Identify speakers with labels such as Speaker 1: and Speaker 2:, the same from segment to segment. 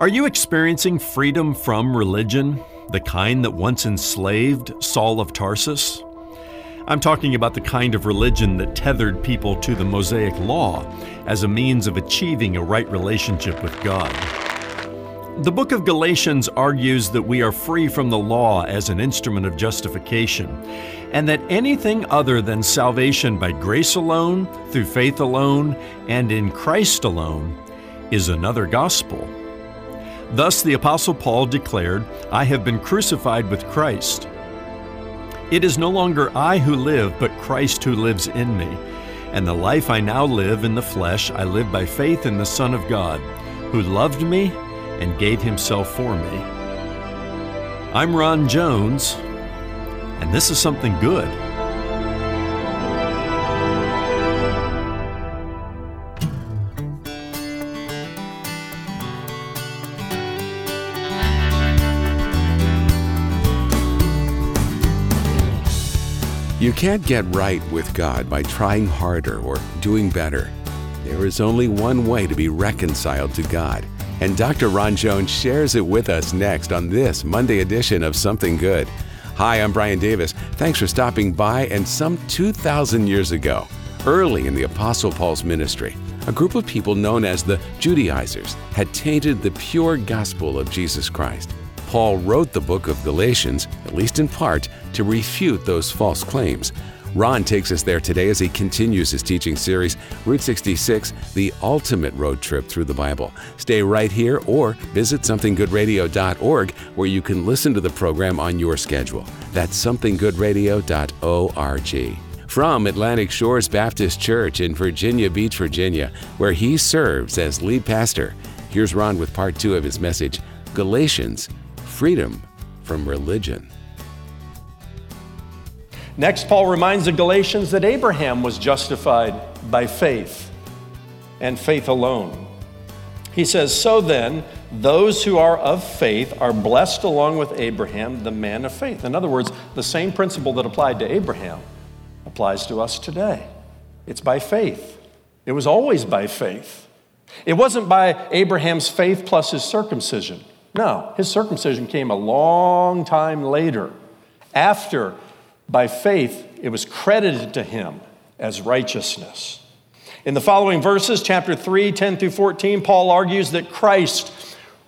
Speaker 1: Are you experiencing freedom from religion, the kind that once enslaved Saul of Tarsus? I'm talking about the kind of religion that tethered people to the Mosaic Law as a means of achieving a right relationship with God. The book of Galatians argues that we are free from the law as an instrument of justification, and that anything other than salvation by grace alone, through faith alone, and in Christ alone is another gospel. Thus, the Apostle Paul declared, I have been crucified with Christ. It is no longer I who live, but Christ who lives in me. And the life I now live in the flesh, I live by faith in the Son of God, who loved me and gave himself for me. I'm Ron Jones, and this is something good.
Speaker 2: Can't get right with God by trying harder or doing better. There is only one way to be reconciled to God and Dr. Ron Jones shares it with us next on this Monday edition of Something Good. Hi, I'm Brian Davis. Thanks for stopping by. And some 2,000 years ago, early in the Apostle Paul's ministry, a group of people known as the Judaizers had tainted the pure gospel of Jesus Christ. Paul wrote the book of Galatians, at least in part, to refute those false claims. Ron takes us there today as he continues his teaching series, Route 66, the ultimate road trip through the Bible. Stay right here or visit somethinggoodradio.org where you can listen to the program on your schedule. That's somethinggoodradio.org. From Atlantic Shores Baptist Church in Virginia Beach, Virginia, where he serves as lead pastor, here's Ron with part two of his message Galatians Freedom from Religion.
Speaker 1: Next, Paul reminds the Galatians that Abraham was justified by faith and faith alone. He says, So then, those who are of faith are blessed along with Abraham, the man of faith. In other words, the same principle that applied to Abraham applies to us today. It's by faith. It was always by faith. It wasn't by Abraham's faith plus his circumcision. No, his circumcision came a long time later, after by faith, it was credited to him as righteousness. In the following verses, chapter 3, 10 through 14, Paul argues that Christ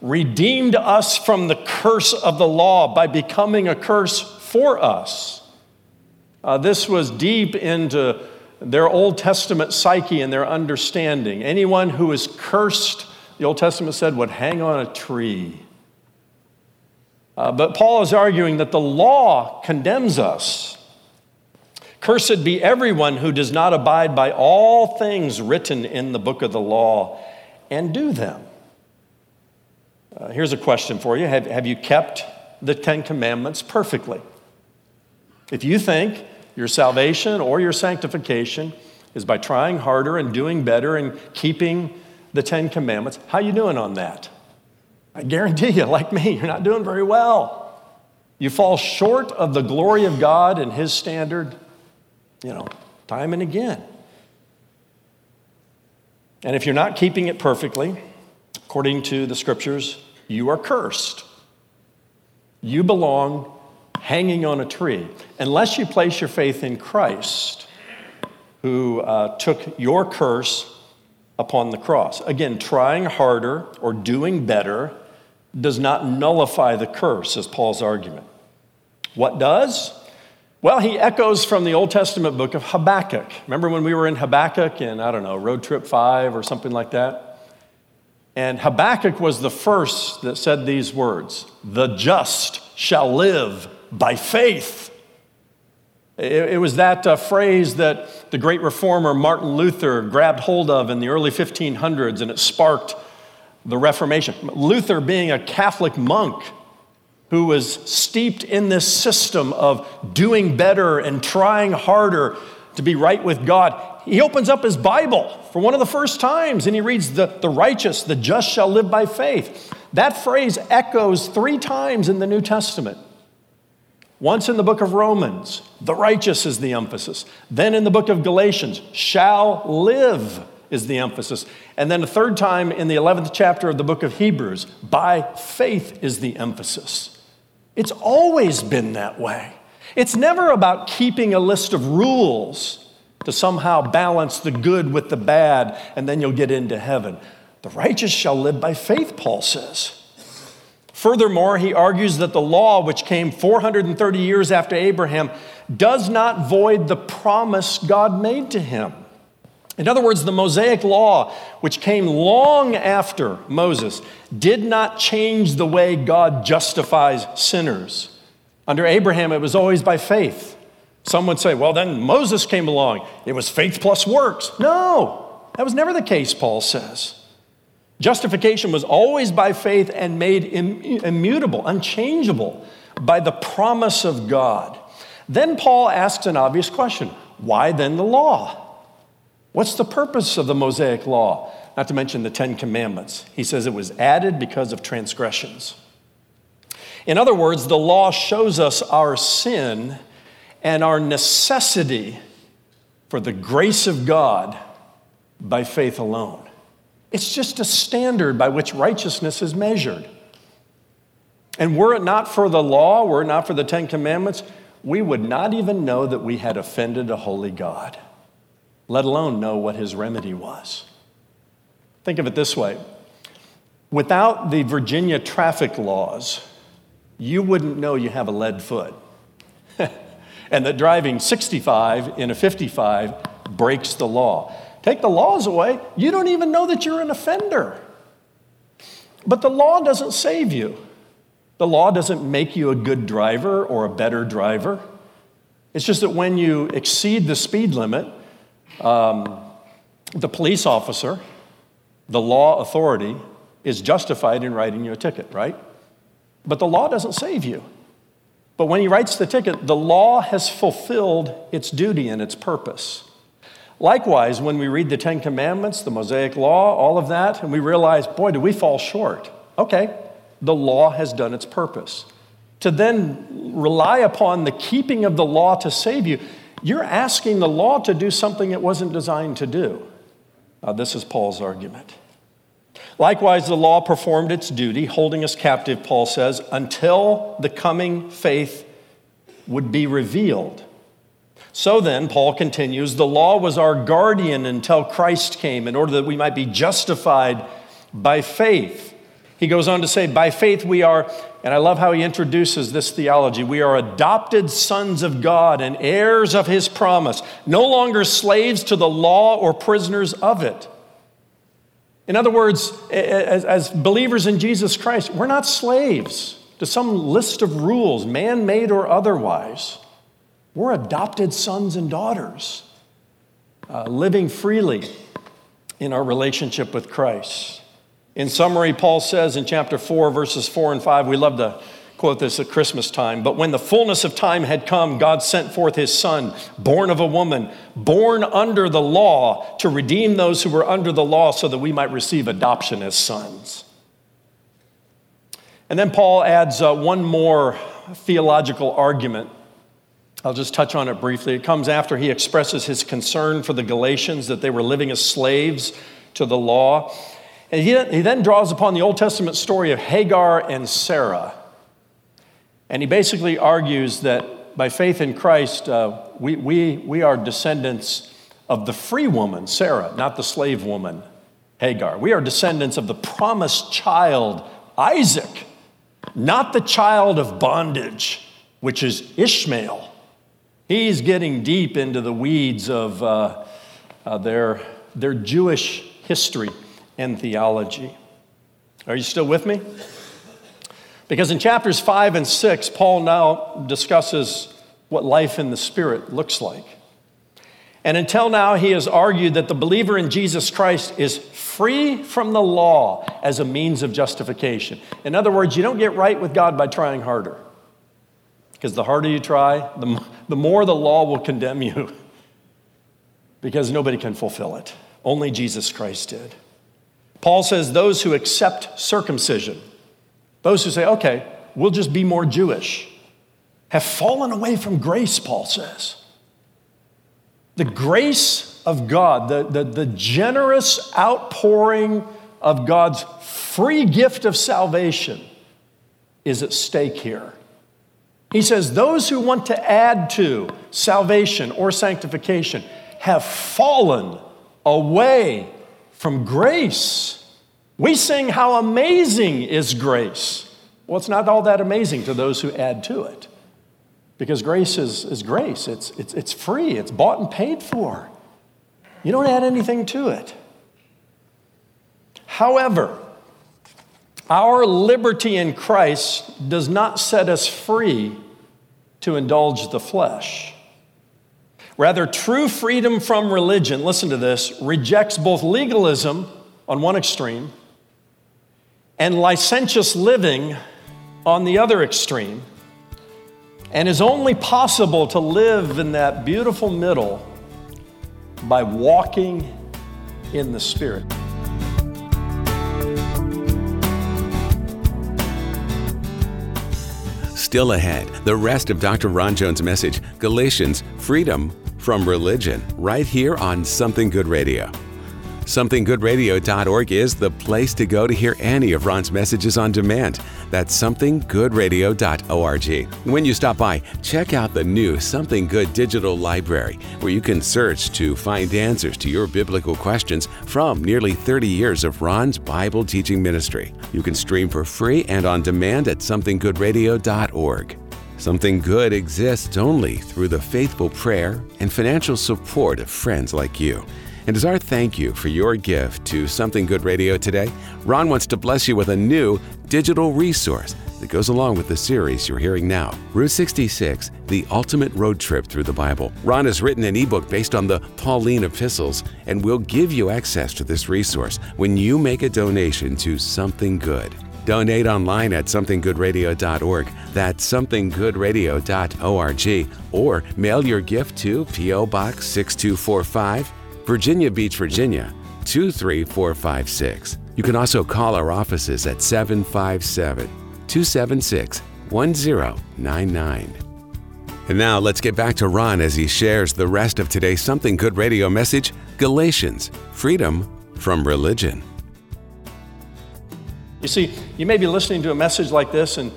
Speaker 1: redeemed us from the curse of the law by becoming a curse for us. Uh, this was deep into their Old Testament psyche and their understanding. Anyone who is cursed, the Old Testament said, would hang on a tree. Uh, but Paul is arguing that the law condemns us. Cursed be everyone who does not abide by all things written in the book of the law and do them. Uh, here's a question for you have, have you kept the Ten Commandments perfectly? If you think your salvation or your sanctification is by trying harder and doing better and keeping the Ten Commandments, how you doing on that? I guarantee you, like me, you're not doing very well. You fall short of the glory of God and His standard, you know, time and again. And if you're not keeping it perfectly, according to the scriptures, you are cursed. You belong hanging on a tree, unless you place your faith in Christ, who uh, took your curse upon the cross. Again, trying harder or doing better does not nullify the curse, is Paul's argument. What does? Well, he echoes from the Old Testament book of Habakkuk. Remember when we were in Habakkuk in, I don't know, Road Trip 5 or something like that? And Habakkuk was the first that said these words The just shall live by faith. It, was that uh, phrase that the great reformer Martin Luther grabbed hold of in the early 1500s, and it sparked the Reformation. Luther, being a Catholic monk who was steeped in this system of doing better and trying harder to be right with God, he opens up his Bible for one of the first times and he reads, The, the righteous, the just shall live by faith. That phrase echoes three times in the New Testament. Once in the book of Romans, the righteous is the emphasis. Then in the book of Galatians, shall live is the emphasis. And then a third time in the 11th chapter of the book of Hebrews, by faith is the emphasis. It's always been that way. It's never about keeping a list of rules to somehow balance the good with the bad, and then you'll get into heaven. The righteous shall live by faith, Paul says. Furthermore, he argues that the law, which came 430 years after Abraham, does not void the promise God made to him. In other words, the Mosaic law, which came long after Moses, did not change the way God justifies sinners. Under Abraham, it was always by faith. Some would say, well, then Moses came along. It was faith plus works. No, that was never the case, Paul says. Justification was always by faith and made immutable, unchangeable by the promise of God. Then Paul asks an obvious question why then the law? What's the purpose of the Mosaic law? Not to mention the Ten Commandments. He says it was added because of transgressions. In other words, the law shows us our sin and our necessity for the grace of God by faith alone. It's just a standard by which righteousness is measured. And were it not for the law, were it not for the Ten Commandments, we would not even know that we had offended a holy God, let alone know what his remedy was. Think of it this way without the Virginia traffic laws, you wouldn't know you have a lead foot. and that driving 65 in a 55 breaks the law. Take the laws away, you don't even know that you're an offender. But the law doesn't save you. The law doesn't make you a good driver or a better driver. It's just that when you exceed the speed limit, um, the police officer, the law authority, is justified in writing you a ticket, right? But the law doesn't save you. But when he writes the ticket, the law has fulfilled its duty and its purpose. Likewise, when we read the Ten Commandments, the Mosaic Law, all of that, and we realize, boy, do we fall short. Okay, the law has done its purpose. To then rely upon the keeping of the law to save you, you're asking the law to do something it wasn't designed to do. Uh, this is Paul's argument. Likewise, the law performed its duty, holding us captive, Paul says, until the coming faith would be revealed so then, Paul continues, the law was our guardian until Christ came in order that we might be justified by faith. He goes on to say, by faith we are, and I love how he introduces this theology, we are adopted sons of God and heirs of his promise, no longer slaves to the law or prisoners of it. In other words, as, believers in Jesus Christ, we're not slaves to some list of rules, man made or otherwise. We're adopted sons and daughters, uh, living freely in our relationship with Christ. In summary, Paul says in chapter 4, verses 4 and 5, we love to quote this at Christmas time, but when the fullness of time had come, God sent forth his son, born of a woman, born under the law, to redeem those who were under the law so that we might receive adoption as sons. And then Paul adds uh, one more theological argument I'll just touch on it briefly. It comes after he expresses his concern for the Galatians that they were living as slaves to the law. And he, he then draws upon the Old Testament story of Hagar and Sarah. And he basically argues that by faith in Christ, uh, we, we, we are descendants of the free woman, Sarah, not the slave woman, Hagar. We are descendants of the promised child, Isaac, not the child of bondage, which is Ishmael. He's getting deep into the weeds of uh, uh, their, their Jewish history and theology. Are you still with me? Because in chapters 5 and 6, Paul now discusses what life in the Spirit looks like. And until now, he has argued that the believer in Jesus Christ is free from the law as a means of justification. In other words, you don't get right with God by trying harder. Because the harder you try, the, the more the law will condemn you. because nobody can fulfill it. Only Jesus Christ did. Paul says those who accept circumcision, those who say, okay, we'll just be more Jewish, have fallen away from grace, Paul says. The grace of God, the, the, the generous outpouring of God's free gift of salvation is at stake here. He says, Those who want to add to salvation or sanctification have fallen away from grace. We sing, How amazing is grace! Well, it's not all that amazing to those who add to it. Because grace is, is grace, it's, it's, it's free, it's bought and paid for. You don't add anything to it. However, our liberty in Christ does not set us free to indulge the flesh. Rather, true freedom from religion, listen to this, rejects both legalism on one extreme and licentious living on the other extreme, and is only possible to live in that beautiful middle by walking in the Spirit.
Speaker 2: Still ahead, the rest of Dr. Ron Jones' message Galatians, freedom from religion, right here on Something Good Radio. SomethingGoodRadio.org is the place to go to hear any of Ron's messages on demand. That's SomethingGoodRadio.org. When you stop by, check out the new Something Good digital library, where you can search to find answers to your biblical questions from nearly 30 years of Ron's Bible teaching ministry. You can stream for free and on demand at SomethingGoodRadio.org. Something good exists only through the faithful prayer and financial support of friends like you. And as our thank you for your gift to Something Good Radio today, Ron wants to bless you with a new digital resource that goes along with the series you're hearing now Route 66, the ultimate road trip through the Bible. Ron has written an ebook based on the Pauline epistles and will give you access to this resource when you make a donation to Something Good. Donate online at somethinggoodradio.org. That's somethinggoodradio.org. Or mail your gift to P.O. Box 6245, Virginia Beach, Virginia 23456. You can also call our offices at 757 276 1099. And now let's get back to Ron as he shares the rest of today's Something Good radio message Galatians, freedom from religion.
Speaker 1: You see, you may be listening to a message like this and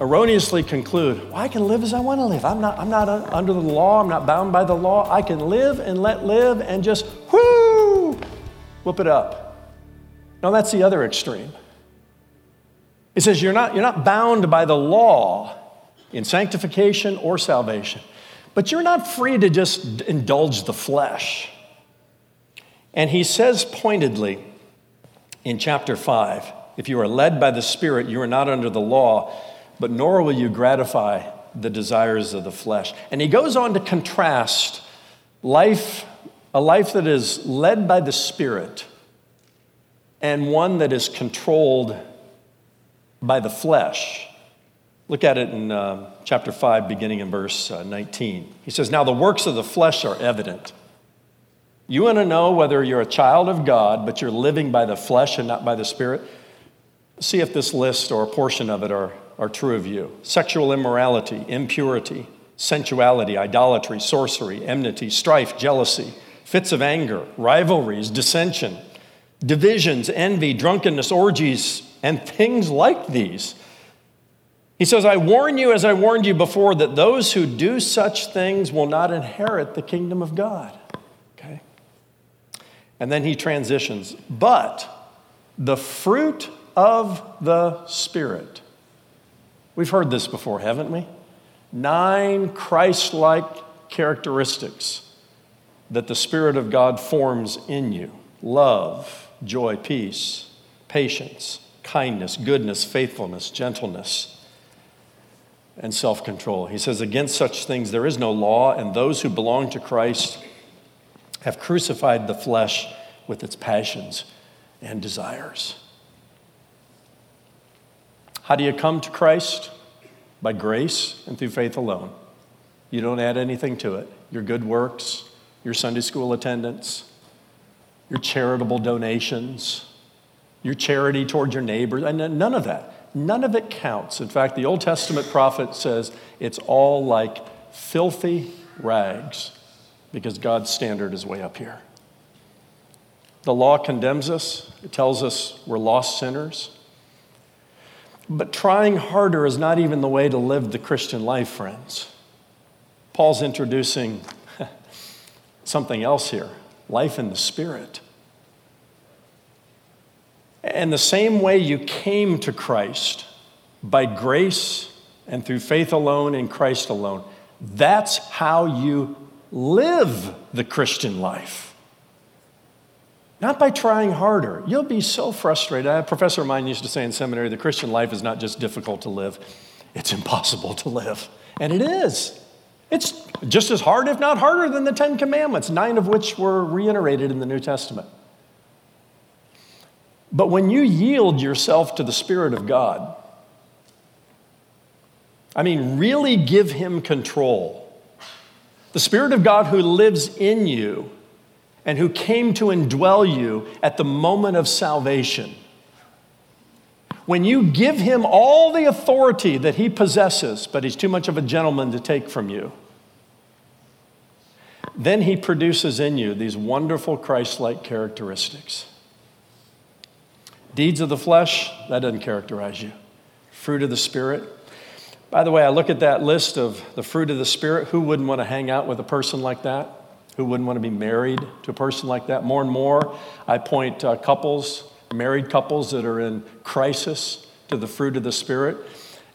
Speaker 1: erroneously conclude, well, I can live as I want to live. I'm not, I'm not under the law. I'm not bound by the law. I can live and let live and just, whoo, whoop it up. No, that's the other extreme. It says you're not, you're not bound by the law in sanctification or salvation, but you're not free to just indulge the flesh. And he says pointedly in chapter 5 if you are led by the Spirit, you are not under the law but nor will you gratify the desires of the flesh. And he goes on to contrast life, a life that is led by the Spirit, and one that is controlled by the flesh. Look at it in uh, chapter 5, beginning in verse uh, 19. He says, Now the works of the flesh are evident. You want to know whether you're a child of God, but you're living by the flesh and not by the Spirit? See if this list or a portion of it are are true of you sexual immorality, impurity, sensuality, idolatry, sorcery, enmity, strife, jealousy, fits of anger, rivalries, dissension, divisions, envy, drunkenness, orgies, and things like these. He says, I warn you, as I warned you before, that those who do such things will not inherit the kingdom of God. Okay? And then he transitions, but the fruit of the Spirit We've heard this before, haven't we? Nine Christ like characteristics that the Spirit of God forms in you love, joy, peace, patience, kindness, goodness, faithfulness, gentleness, and self control. He says, Against such things there is no law, and those who belong to Christ have crucified the flesh with its passions and desires. How do you come to Christ? By grace and through faith alone. You don't add anything to it. Your good works, your Sunday school attendance, your charitable donations, your charity toward your neighbors, and none of that. None of it counts. In fact, the Old Testament prophet says it's all like filthy rags because God's standard is way up here. The law condemns us, it tells us we're lost sinners. But trying harder is not even the way to live the Christian life, friends. Paul's introducing something else here life in the Spirit. And the same way you came to Christ, by grace and through faith alone in Christ alone, that's how you live the Christian life. Not by trying harder. You'll be so frustrated. A professor of mine used to say in seminary the Christian life is not just difficult to live, it's impossible to live. And it is. It's just as hard, if not harder, than the Ten Commandments, nine of which were reiterated in the New Testament. But when you yield yourself to the Spirit of God, I mean, really give Him control. The Spirit of God who lives in you and who came to indwell you at the moment of salvation. When you give Him all the authority that He possesses, but He's too much of a gentleman to take from you, then He produces in you these wonderful Christ like characteristics. Deeds of the flesh, that doesn't characterize you. Fruit of the Spirit. By the way, I look at that list of the fruit of the Spirit. Who wouldn't want to hang out with a person like that? Who wouldn't want to be married to a person like that? More and more, I point uh, couples, married couples that are in crisis to the fruit of the Spirit.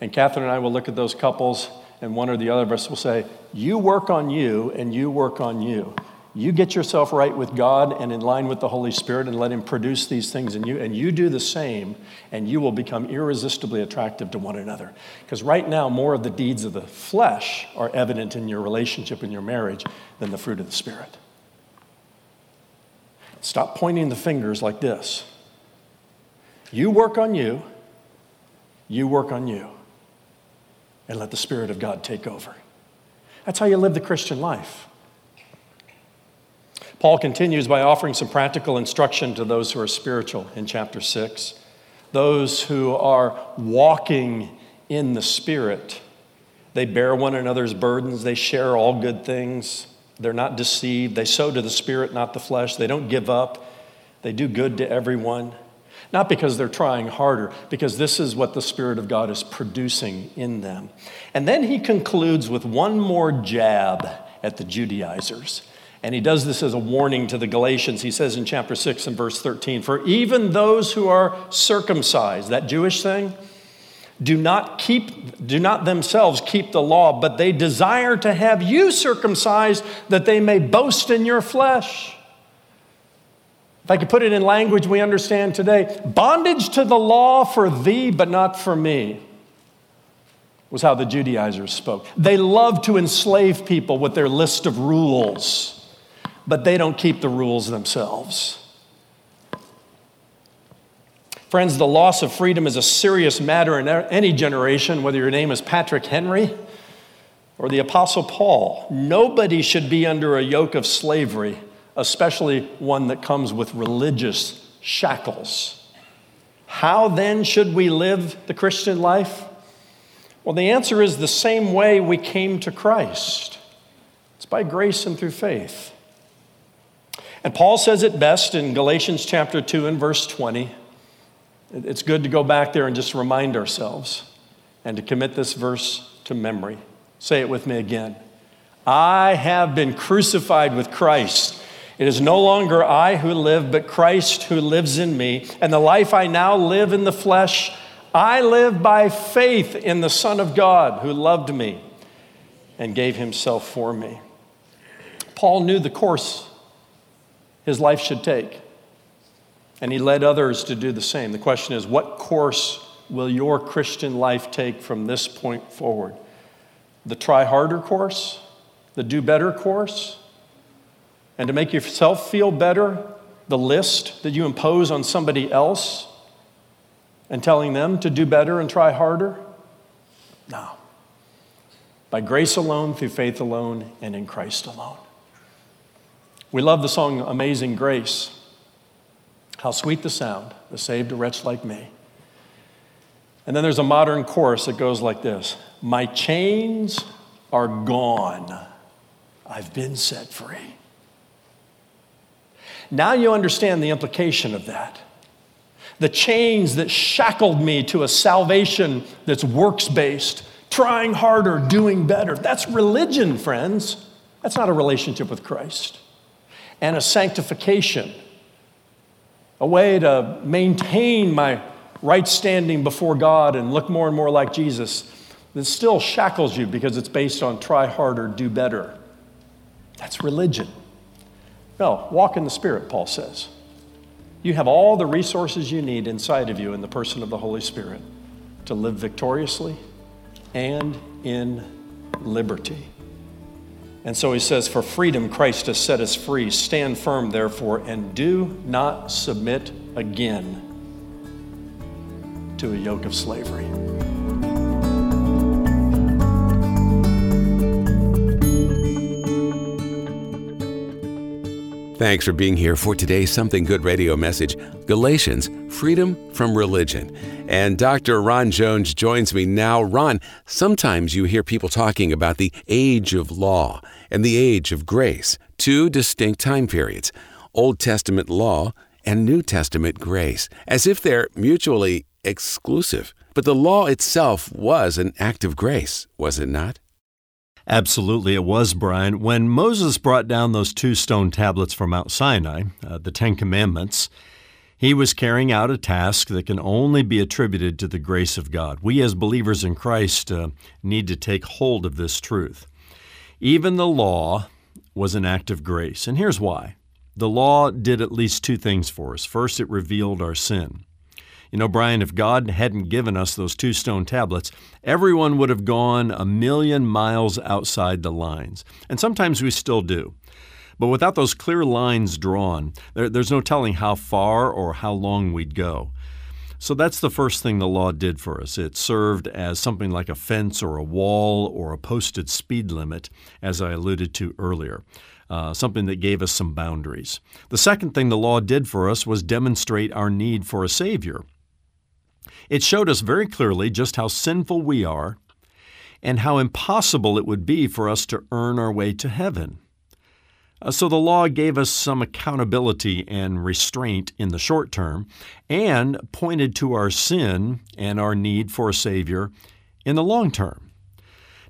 Speaker 1: And Catherine and I will look at those couples, and one or the other of us will say, You work on you, and you work on you. You get yourself right with God and in line with the Holy Spirit and let Him produce these things in you, and you do the same, and you will become irresistibly attractive to one another. Because right now, more of the deeds of the flesh are evident in your relationship and your marriage than the fruit of the Spirit. Stop pointing the fingers like this. You work on you, you work on you, and let the Spirit of God take over. That's how you live the Christian life. Paul continues by offering some practical instruction to those who are spiritual in chapter 6. Those who are walking in the Spirit. They bear one another's burdens, they share all good things, they're not deceived, they sow to the Spirit, not the flesh, they don't give up, they do good to everyone. Not because they're trying harder, because this is what the Spirit of God is producing in them. And then he concludes with one more jab at the Judaizers. And he does this as a warning to the Galatians. He says in chapter 6 and verse 13, For even those who are circumcised, that Jewish thing, do not keep do not themselves keep the law but they desire to have you circumcised that they may boast in your flesh. If i could put it in language we understand today bondage to the law for thee but not for me was how the judaizers spoke. They love to enslave people with their list of rules but they don't keep the rules themselves. Friends, the loss of freedom is a serious matter in any generation, whether your name is Patrick Henry or the Apostle Paul. Nobody should be under a yoke of slavery, especially one that comes with religious shackles. How then should we live the Christian life? Well, the answer is the same way we came to Christ it's by grace and through faith. And Paul says it best in Galatians chapter 2 and verse 20. It's good to go back there and just remind ourselves and to commit this verse to memory. Say it with me again. I have been crucified with Christ. It is no longer I who live, but Christ who lives in me. And the life I now live in the flesh, I live by faith in the Son of God who loved me and gave himself for me. Paul knew the course his life should take. And he led others to do the same. The question is what course will your Christian life take from this point forward? The try harder course? The do better course? And to make yourself feel better, the list that you impose on somebody else and telling them to do better and try harder? No. By grace alone, through faith alone, and in Christ alone. We love the song Amazing Grace. How sweet the sound that saved a wretch like me. And then there's a modern chorus that goes like this My chains are gone. I've been set free. Now you understand the implication of that. The chains that shackled me to a salvation that's works based, trying harder, doing better. That's religion, friends. That's not a relationship with Christ. And a sanctification, a way to maintain my right standing before God and look more and more like Jesus that still shackles you because it's based on try harder, do better. That's religion. No, walk in the Spirit, Paul says. You have all the resources you need inside of you in the person of the Holy Spirit to live victoriously and in liberty. And so he says, For freedom Christ has set us free. Stand firm, therefore, and do not submit again to a yoke of slavery.
Speaker 2: Thanks for being here for today's Something Good radio message Galatians, Freedom from Religion. And Dr. Ron Jones joins me now. Ron, sometimes you hear people talking about the age of law and the age of grace, two distinct time periods Old Testament law and New Testament grace, as if they're mutually exclusive. But the law itself was an act of grace, was it not?
Speaker 1: Absolutely, it was, Brian. When Moses brought down those two stone tablets from Mount Sinai, uh, the Ten Commandments, he was carrying out a task that can only be attributed to the grace of God. We, as believers in Christ, uh, need to take hold of this truth. Even the law was an act of grace, and here's why. The law did at least two things for us. First, it revealed our sin. You know, Brian, if God hadn't given us those two stone tablets, everyone would have gone a million miles outside the lines. And sometimes we still do. But without those clear lines drawn, there, there's no telling how far or how long we'd go. So that's the first thing the law did for us. It served as something like a fence or a wall or a posted speed limit, as I alluded to earlier. Uh, something that gave us some boundaries. The second thing the law did for us was demonstrate our need for a Savior. It showed us very clearly just how sinful we are and how impossible it would be for us to earn our way to heaven. Uh, so the law gave us some accountability and restraint in the short term and pointed to our sin and our need for a Savior in the long term.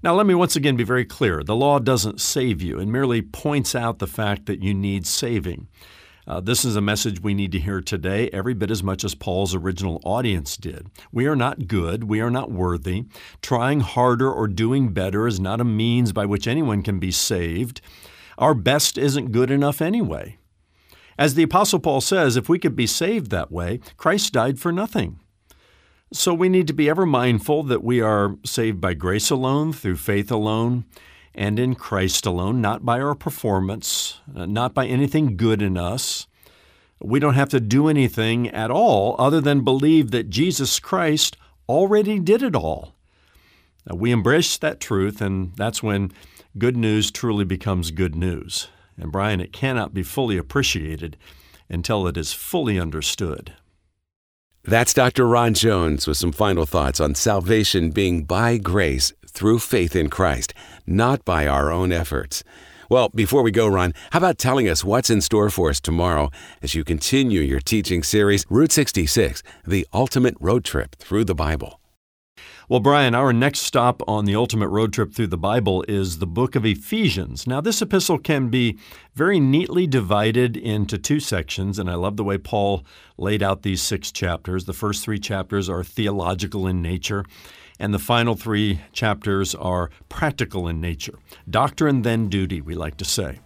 Speaker 1: Now, let me once again be very clear. The law doesn't save you, it merely points out the fact that you need saving. Uh, this is a message we need to hear today, every bit as much as Paul's original audience did. We are not good. We are not worthy. Trying harder or doing better is not a means by which anyone can be saved. Our best isn't good enough anyway. As the Apostle Paul says, if we could be saved that way, Christ died for nothing. So we need to be ever mindful that we are saved by grace alone, through faith alone, and in Christ alone, not by our performance, uh, not by anything good in us. We don't have to do anything at all other than believe that Jesus Christ already did it all. We embrace that truth, and that's when good news truly becomes good news. And Brian, it cannot be fully appreciated until it is fully understood.
Speaker 2: That's Dr. Ron Jones with some final thoughts on salvation being by grace through faith in Christ, not by our own efforts. Well, before we go, Ron, how about telling us what's in store for us tomorrow as you continue your teaching series, Route 66, the ultimate road trip through the Bible?
Speaker 1: Well, Brian, our next stop on the ultimate road trip through the Bible is the book of Ephesians. Now, this epistle can be very neatly divided into two sections, and I love the way Paul laid out these six chapters. The first three chapters are theological in nature, and the final three chapters are practical in nature. Doctrine, then duty, we like to say.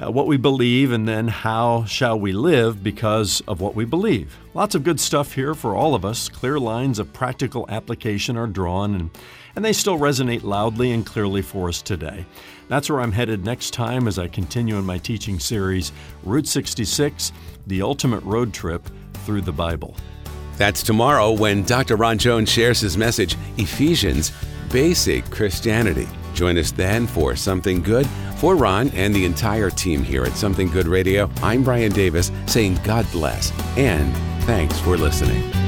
Speaker 1: Uh, what we believe, and then how shall we live because of what we believe. Lots of good stuff here for all of us. Clear lines of practical application are drawn, and, and they still resonate loudly and clearly for us today. That's where I'm headed next time as I continue in my teaching series, Route 66 The Ultimate Road Trip Through the Bible.
Speaker 2: That's tomorrow when Dr. Ron Jones shares his message, Ephesians Basic Christianity. Join us then for Something Good. For Ron and the entire team here at Something Good Radio, I'm Brian Davis saying God bless and thanks for listening.